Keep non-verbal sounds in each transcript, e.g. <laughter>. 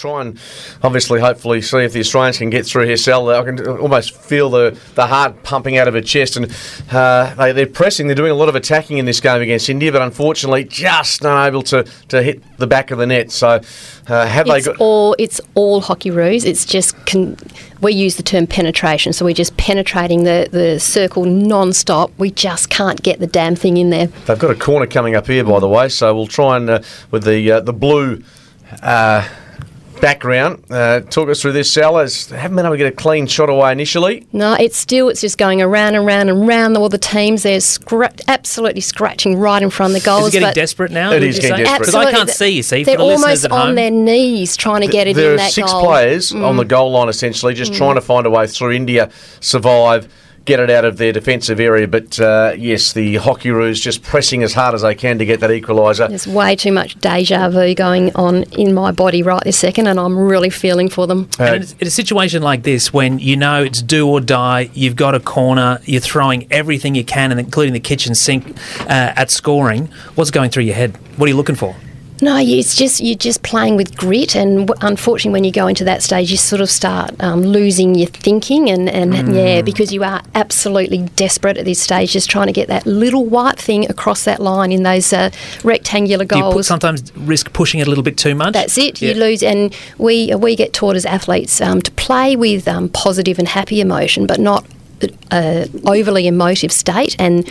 try and obviously, hopefully, see if the Australians can get through here. Sal, I can almost feel the, the heart pumping out of her chest, and uh, they, they're pressing. They're doing a lot of attacking in this game against India, but unfortunately, just not able to, to hit the back of the net. So, uh, have it's they got? all it's all hockey roos. It's just con- we use the term penetration, so we're just penetrating the, the circle non-stop. We just can't get the damn thing in there. They've got a corner coming up here, by the way, so we'll try and uh, with the uh, the blue. Uh, background. Uh, talk us through this, Sal. As haven't been able to get a clean shot away initially. No, it's still it's just going around and round and round all the teams. They're scra- absolutely scratching right in front of the goals. Is it getting but desperate now? It would is you getting say? desperate. Because I can't see you. See, they're for the almost at on home. their knees trying to get it there in are that six goal. Mm. players on the goal line, essentially, just trying to find a way through. India survive. Get it out of their defensive area, but uh, yes, the Hockeyroos just pressing as hard as they can to get that equaliser. There's way too much deja vu going on in my body right this second, and I'm really feeling for them. And in a- in a situation like this, when you know it's do or die, you've got a corner, you're throwing everything you can, and including the kitchen sink uh, at scoring. What's going through your head? What are you looking for? No, it's just you're just playing with grit, and w- unfortunately, when you go into that stage, you sort of start um, losing your thinking, and, and Mm. yeah, because you are absolutely desperate at this stage, just trying to get that little white thing across that line in those uh, rectangular Do you put, goals. sometimes risk pushing it a little bit too much? That's it. Yeah. You lose, and we we get taught as athletes um, to play with um, positive and happy emotion, but not uh, overly emotive state. And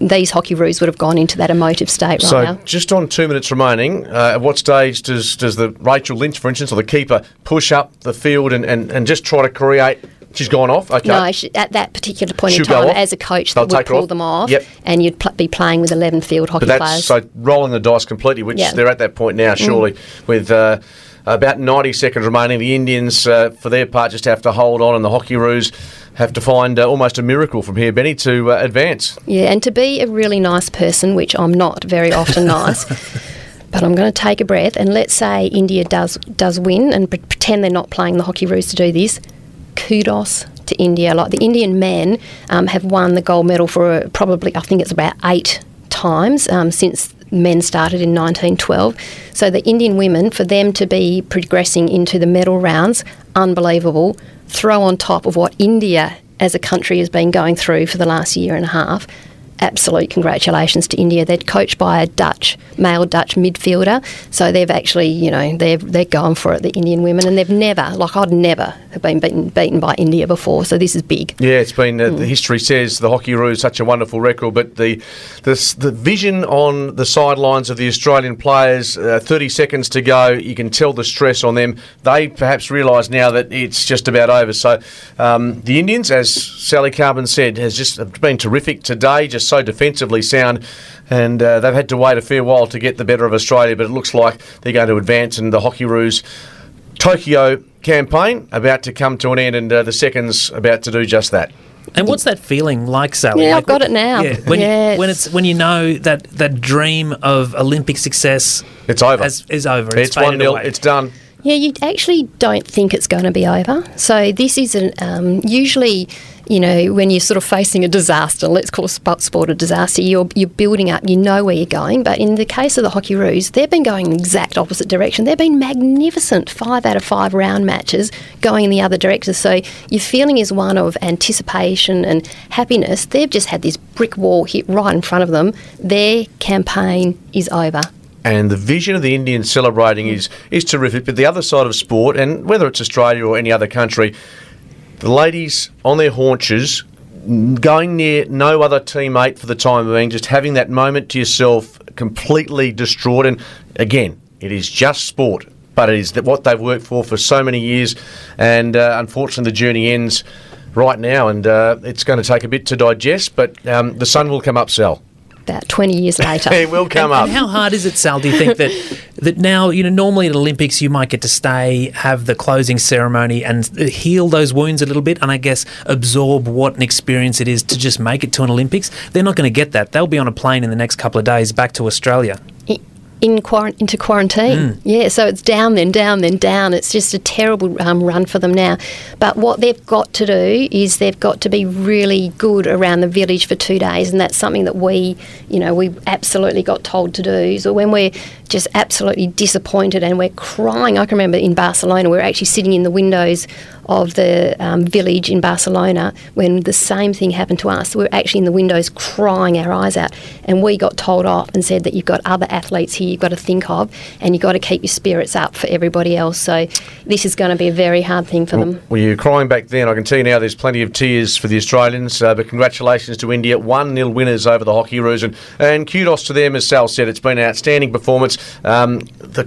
these hockey roos would have gone into that emotive state right So, now. just on two minutes remaining, uh, at what stage does does the Rachel Lynch, for instance, or the keeper, push up the field and, and, and just try to create? She's gone off. Okay. No, she, at that particular point in She'll go time, as a coach, They'll that would pull off. them off, Yep. and you'd pl- be playing with 11 field hockey But that's players. so rolling the dice completely, which. Mm. they're at that point now, surely, with uh, about 90 seconds remaining. The Indians, uh, for their part, just have to hold on, and the Hockeyroos have to find uh, almost a miracle from here, Benny, to uh, advance. Yeah, and to be a really nice person, which I'm not very often <laughs> nice, but I'm going to take a breath and let's say India does does win and pre- pretend they're not playing the hockey roos to do this. Kudos to India. Like the Indian men um, have won the gold medal for uh, probably I think it's about eight times um, since men started in 1912. So the Indian women, for them to be progressing into the medal rounds, unbelievable. Throw on top of what India as a country has been going through for the last year and a half. Absolute congratulations to India. They're coached by a Dutch, male Dutch midfielder. So they've actually, you know, they're, they're going for it, the Indian women. And they've never, like I'd never have been beaten, beaten by India before. So this is big. Yeah, it's been uh, Hmm. the history says the hockey roo is such a wonderful record, but the the, the vision on the sidelines of the Australian players, uh, 30 seconds to go, you can tell the stress on them. They perhaps realise now that it's just about over. So um, the Indians, as Sally Carbon said, has just been terrific today, just so defensively sound. And uh, they've had to wait a fair while to get the better of Australia, but it looks like they're going to advance, in the Hockey Hockeyroos Tokyo campaign about to come to an end, and uh, the seconds about to do just that. And what's that feeling like, Sally? Yeah, Like, I've got it now. Yeah, when, Yeah, you, when it's- it's when you know that that dream of Olympic success It's over. has, is over. It's, It's, one faded 0 away. It's done. Yeah, you actually don't think it's going to be over. So this is an um, usually, you know, when you're sort of facing a disaster, let's call sp- sport a disaster, you're you're building up, you know where you're going. But in the case of the Hockey Roos, they've been going the exact opposite direction. They've been magnificent, five out of five round matches going in the other direction. So your feeling is one of anticipation and happiness. They've just had this brick wall hit right in front of them. Their campaign is over. And the vision of the Indians celebrating is is terrific. But the other side of sport, and whether it's Australia or any other country, the ladies on their haunches, going near no other teammate for the time being, just having that moment to yourself, completely distraught. And again, it is just sport, but it is what they've worked for for so many years. And uh, unfortunately, the journey ends right now, and uh, it's going to take a bit to digest. But um, the sun will come up, Sal. About 20 years later. It will come and, up. and how hard is it, Sal? Do you think that <laughs> that now you know normally at Olympics you might get to stay, have the closing ceremony, and heal those wounds a little bit, and I guess absorb what an experience it is to just make it to an Olympics. They're not going to get that. They'll be on a plane in the next couple of days back to Australia. In quar- into quarantine. Yeah, so it's down, then down, then down. It's just a terrible um, run for them now. But what they've got to do is they've got to be really good around the village for two days, and that's something that we, you know, we absolutely got told to do. So when we're just absolutely disappointed and we're crying, I can remember in Barcelona, we were actually sitting in the windows of the um, village in Barcelona when the same thing happened to us. We were actually in the windows crying our eyes out, and we got told off and said that you've got other athletes here you've got to think of, and you've got to keep your spirits up for everybody else. So this is going to be a very hard thing for them. Were you crying back then? I can tell you now there's plenty of tears for the Australians, uh, but congratulations to India. 1 0 winners over the Hockeyroos, and, and kudos to them, as Sal said. It's been an outstanding performance. Um, the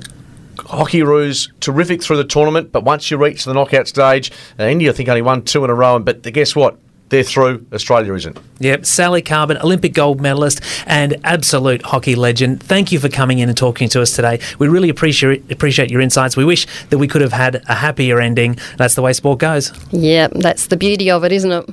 Hockeyroos, terrific through the tournament, but once you reach the knockout stage, uh, India, I think, only won two in a row, but guess what? They're through. Australia isn't. Yep, Sally Carbon, Olympic gold medalist and absolute hockey legend. Thank you for coming in and talking to us today. We really appreciate appreciate your insights. We wish that we could have had a happier ending. That's the way sport goes. Yeah, that's the beauty of it, isn't it?